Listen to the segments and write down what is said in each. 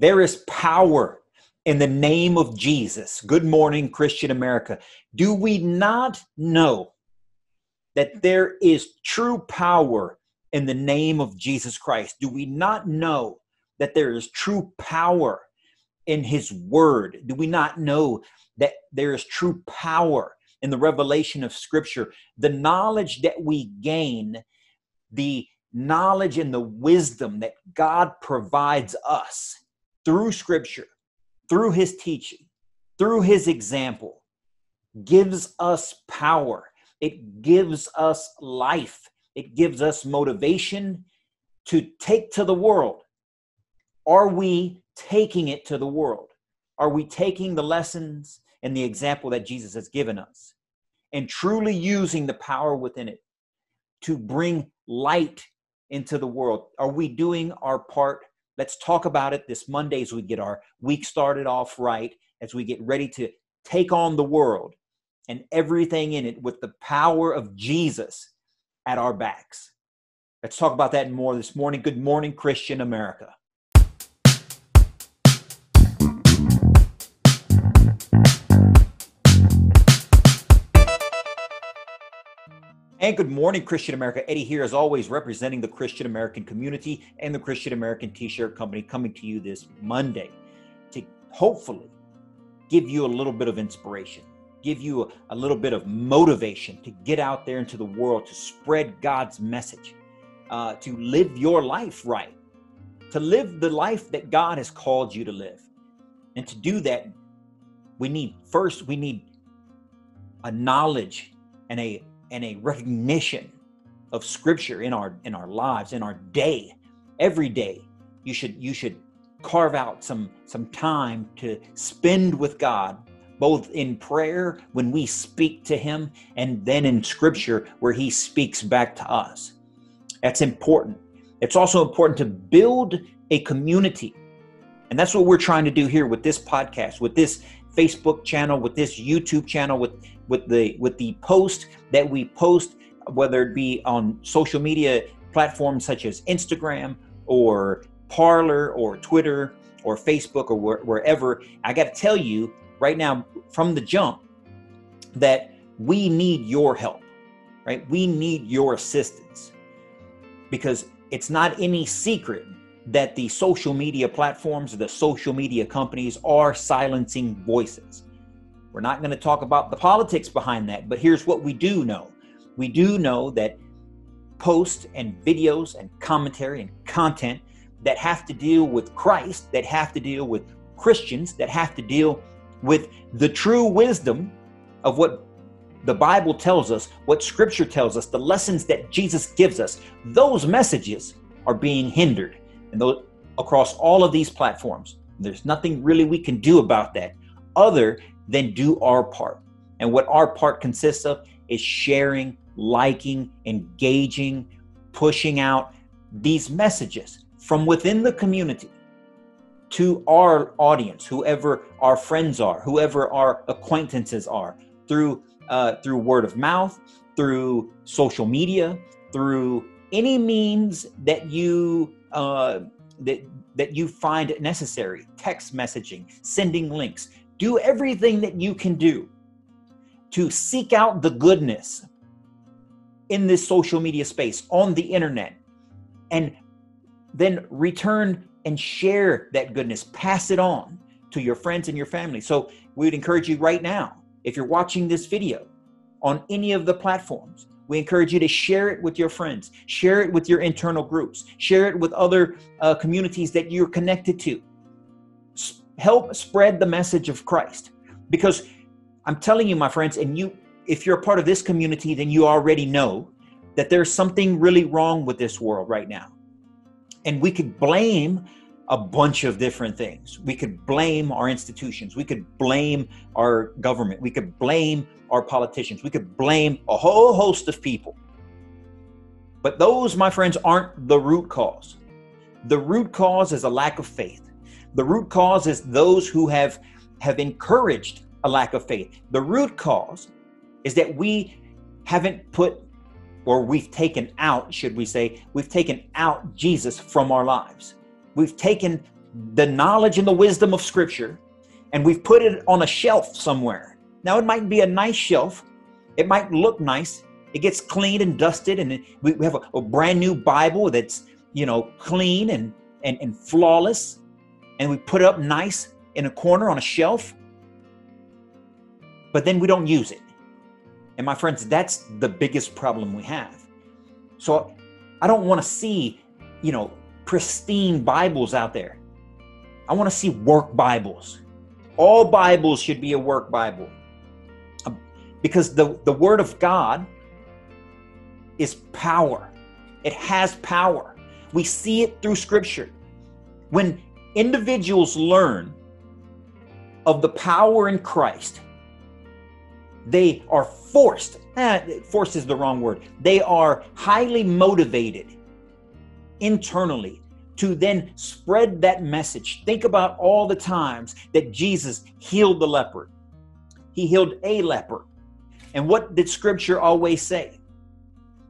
There is power in the name of Jesus. Good morning, Christian America. Do we not know that there is true power in the name of Jesus Christ? Do we not know that there is true power in His Word? Do we not know that there is true power in the revelation of Scripture? The knowledge that we gain, the knowledge and the wisdom that God provides us through Scripture, through His teaching, through His example, gives us power. It gives us life. It gives us motivation to take to the world. Are we taking it to the world? Are we taking the lessons and the example that Jesus has given us and truly using the power within it to bring light into the world? Are we doing our part? Let's talk about it this Monday as we get our week started off right, as we get ready to take on the world and everything in it with the power of Jesus at our backs. Let's talk about that more this morning. Good morning, Christian America. And good morning, Christian America. Eddie here, as always, representing the Christian American community and the Christian American t shirt company, coming to you this Monday to hopefully give you a little bit of inspiration, give you a, little bit of motivation to get out there into the world, to spread God's message, uh, to live your life right, to live the life that God has called you to live. And to do that, we need first, we need a knowledge and a and a recognition of scripture in our in our lives in our day every day you should you should carve out some some time to spend with god both in prayer when we speak to him and then in scripture where he speaks back to us. That's important. It's also important to build a community. And that's what we're trying to do here with this podcast with this Facebook channel, with this YouTube channel, with with the with the post that we post, whether it be on social media platforms such as Instagram or Parler or Twitter or Facebook or wh- wherever. I got to tell you right now from the jump that we need your help, right? We need your assistance because it's not any secret that the social media platforms, the social media companies are silencing voices. We're not going to talk about the politics behind that, but here's what we do know. We do know that posts and videos and commentary and content that have to deal with Christ, that have to deal with Christians, that have to deal with the true wisdom of what the Bible tells us, what Scripture tells us, the lessons that Jesus gives us, those messages are being hindered and those across all of these platforms. There's nothing really we can do about that other than do our part. And what our part consists of is sharing, liking, engaging, pushing out these messages from within the community to our audience, whoever our friends are, whoever our acquaintances are, through uh, through word of mouth, through social media, through any means that you uh, that that you find necessary. Text messaging sending links. Do everything that you can do to seek out the goodness in this social media space on the internet and then return and share that goodness. Pass it on to your friends and your family. So we would encourage you right now if you're watching this video on any of the platforms we encourage you to share it with your friends, share it with your internal groups, share it with other uh, communities that you're connected to. S- help spread the message of Christ. Because I'm telling you, my friends, and you, if you're a part of this community, then you already know that there's something really wrong with this world right now. And we could blame a bunch of different things. We could blame our institutions. We could blame our government. We could blame our politicians. We could blame a whole host of people. But those, my friends, aren't the root cause. The root cause is a lack of faith. The root cause is those who have have encouraged a lack of faith. The root cause is that we haven't put or we've taken out, should we say, we've taken out Jesus from our lives. We've taken the knowledge and the wisdom of Scripture and we've put it on a shelf somewhere. Now, it might be a nice shelf, it might look nice. It gets cleaned and dusted, and we have a, a brand new Bible that's you know clean and, and and flawless, and we put it up nice in a corner on a shelf. But then we don't use it. And my friends, that's the biggest problem we have. So I don't want to see, you know, pristine Bibles out there. I want to see work Bibles. All Bibles should be a work Bible. Because the, the Word of God is power, it has power. We see it through Scripture. When individuals learn of the power in Christ, they are forced, eh, is the wrong word, they are highly motivated internally to then spread that message. Think about all the times that Jesus healed the leper. He healed a leper. And what did scripture always say?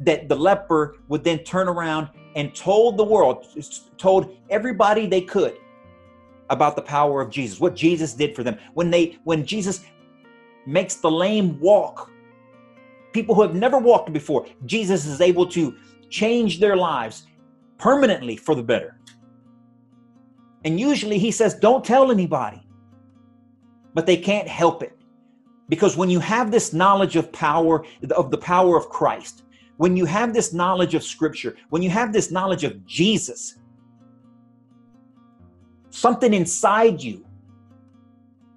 That the leper would then turn around and told the world, told everybody they could about the power of Jesus, what Jesus did for them. When they when Jesus makes the lame walk, people who have never walked before, Jesus is able to change their lives permanently for the better. And usually he says, don't tell anybody. But they can't help it. Because when you have this knowledge of power, of the power of Christ, when you have this knowledge of Scripture, when you have this knowledge of Jesus, something inside you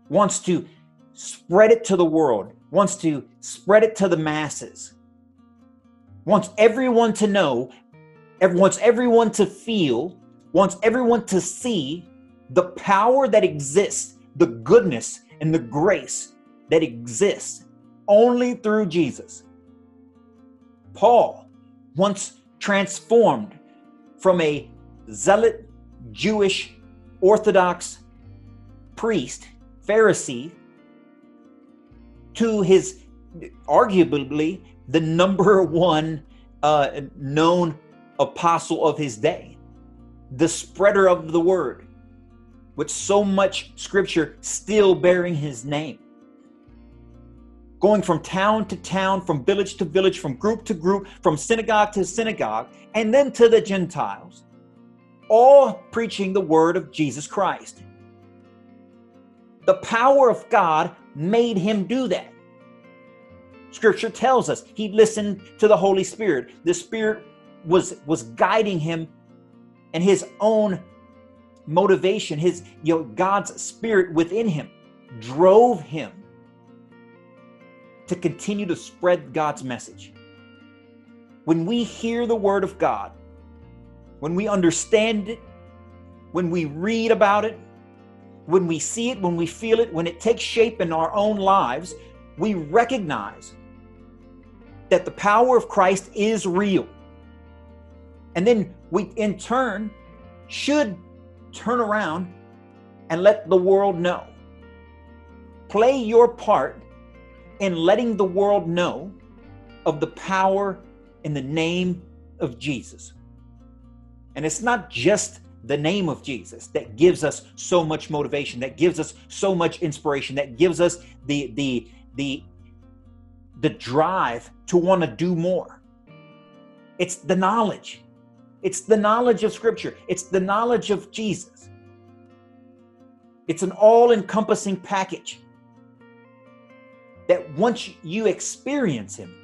wants to spread it to the world, wants to spread it to the masses, wants everyone to know wants everyone to feel, wants everyone to see the power that exists, the goodness and the grace that exists only through Jesus. Paul, once transformed from a zealot Jewish Orthodox priest, Pharisee, to his arguably the number one uh, known apostle of his day, the spreader of the word, with so much scripture still bearing his name. Going from town to town, from village to village, from group to group, from synagogue to synagogue, and then to the Gentiles, all preaching the word of Jesus Christ. The power of God made him do that. Scripture tells us he listened to the Holy Spirit. The Spirit was was guiding him and his own motivation his you know god's spirit within him drove him to continue to spread god's message when we hear the word of god when we understand it when we read about it when we see it when we feel it when it takes shape in our own lives we recognize that the power of christ is real and then we, in turn, should turn around and let the world know. Play your part in letting the world know of the power in the name of Jesus. And it's not just the name of Jesus that gives us so much motivation, that gives us so much inspiration, that gives us the the the the drive to want to do more. It's the knowledge. It's the knowledge of Scripture, it's the knowledge of Jesus. It's an all encompassing package that once you experience Him,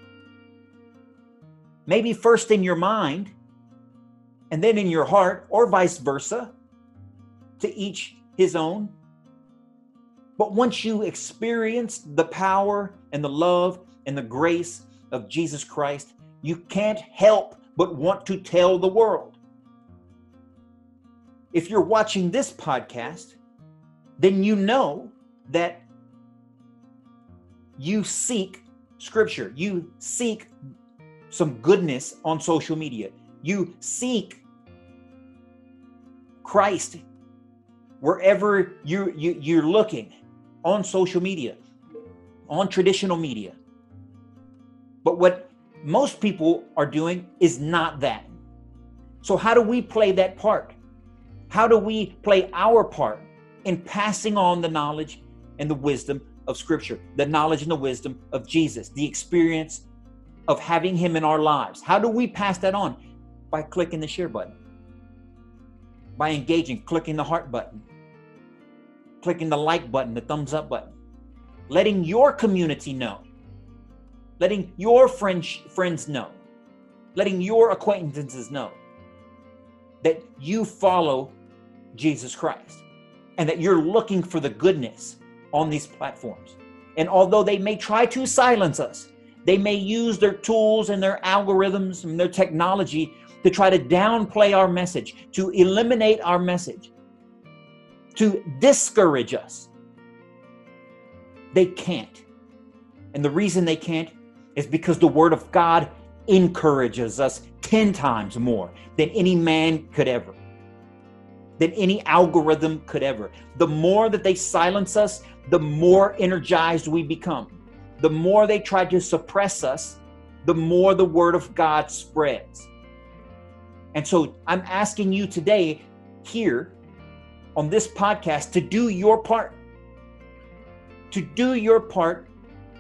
maybe first in your mind and then in your heart, or vice versa, to each his own. But once you experience the power and the love and the grace of Jesus Christ, you can't help but want to tell the world. If you're watching this podcast, then you know that you seek scripture, you seek some goodness on social media, you seek Christ wherever you, you you're looking on social media, on traditional media. But what most people are doing is not that. So, how do we play that part? How do we play our part in passing on the knowledge and the wisdom of Scripture, the knowledge and the wisdom of Jesus, the experience of having Him in our lives? How do we pass that on? By clicking the share button, by engaging, clicking the heart button, clicking the like button, the thumbs up button, letting your community know, letting your friends, friends know, letting your acquaintances know that you follow Jesus Christ and that you're looking for the goodness on these platforms. And although they may try to silence us, they may use their tools and their algorithms and their technology to try to downplay our message, to eliminate our message, to discourage us. They can't. And the reason they can't is because the Word of God encourages us 10 times more than any man could ever, than any algorithm could ever. The more that they silence us, the more energized we become. The more they try to suppress us, the more the Word of God spreads. And so I'm asking you today, here on this podcast, to do your part. To do your part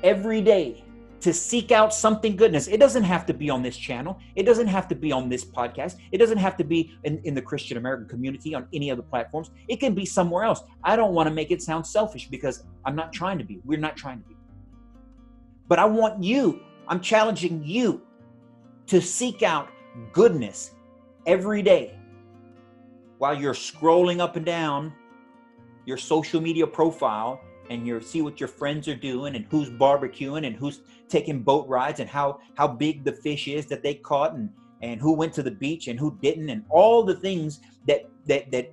every day to seek out something goodness. It doesn't have to be on this channel. It doesn't have to be on this podcast. It doesn't have to be in, in the Christian American community on any other platforms. It can be somewhere else. I don't want to make it sound selfish because I'm not trying to be. We're not trying to be. But I want you, I'm challenging you to seek out goodness every day while you're scrolling up and down your social media profile and you see what your friends are doing and who's barbecuing and who's taking boat rides and how how big the fish is that they caught and and who went to the beach and who didn't and all the things that that that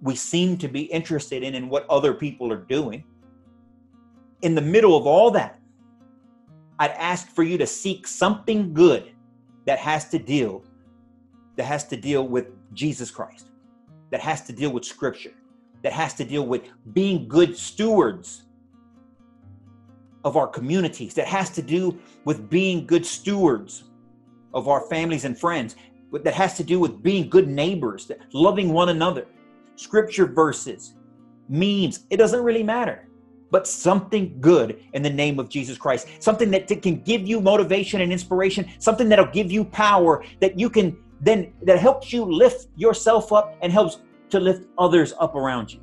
we seem to be interested in and what other people are doing. In the middle of all that i'd ask for you to seek something good that has to deal that has to deal with jesus christ that has to deal with scripture that has to deal with being good stewards of our communities, that has to do with being good stewards of our families and friends, that has to do with being good neighbors, loving one another. Scripture verses, memes, it doesn't really matter, but something good in the name of Jesus Christ, something that can give you motivation and inspiration, something that'll give you power that you can then, that helps you lift yourself up and helps to lift others up around you.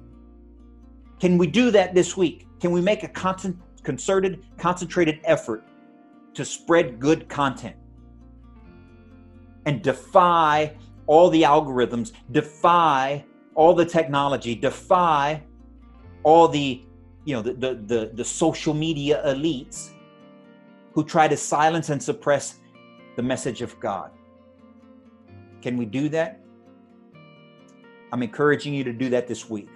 Can we do that this week? Can we make a concerted, concentrated effort to spread good content and defy all the algorithms, defy all the technology, defy all the you know the, the the the, social media elites who try to silence and suppress the message of God. Can we do that? I'm encouraging you to do that this week.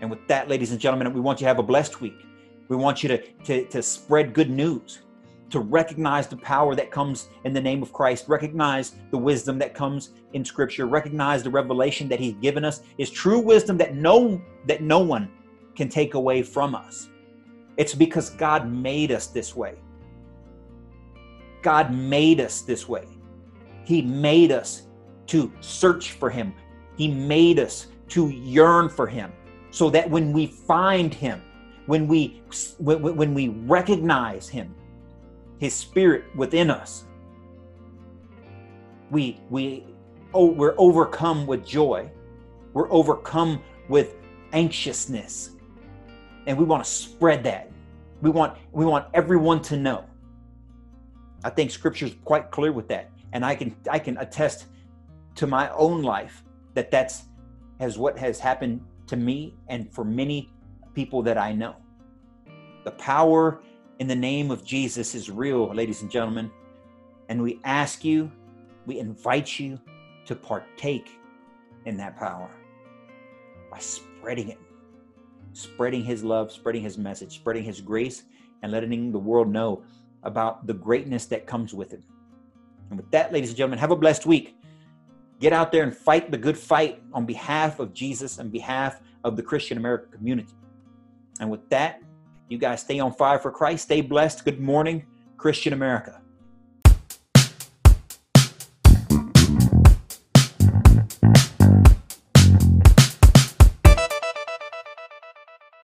And with that, ladies and gentlemen, we want you to have a blessed week. We want you to, to, to spread good news, to recognize the power that comes in the name of Christ, recognize the wisdom that comes in Scripture, recognize the revelation that He's given us is true wisdom that no that no one can take away from us. It's because God made us this way. God made us this way. He made us to search for Him, he made us to yearn for him so that when we find him, when we when we recognize him, his spirit within us, we we oh, we're overcome with joy. We're overcome with anxiousness. And we want to spread that. We want we want everyone to know. I think scripture's quite clear with that. And I can I can attest to my own life that that's as what has happened to me and for many people that I know. The power in the name of Jesus is real, ladies and gentlemen. And we ask you, we invite you to partake in that power by spreading it, spreading His love, spreading His message, spreading His grace, and letting the world know about the greatness that comes with it. And with that, ladies and gentlemen, have a blessed week. Get out there and fight the good fight on behalf of Jesus and behalf of the Christian American community. And with that, you guys stay on fire for Christ. Stay blessed. Good morning, Christian America.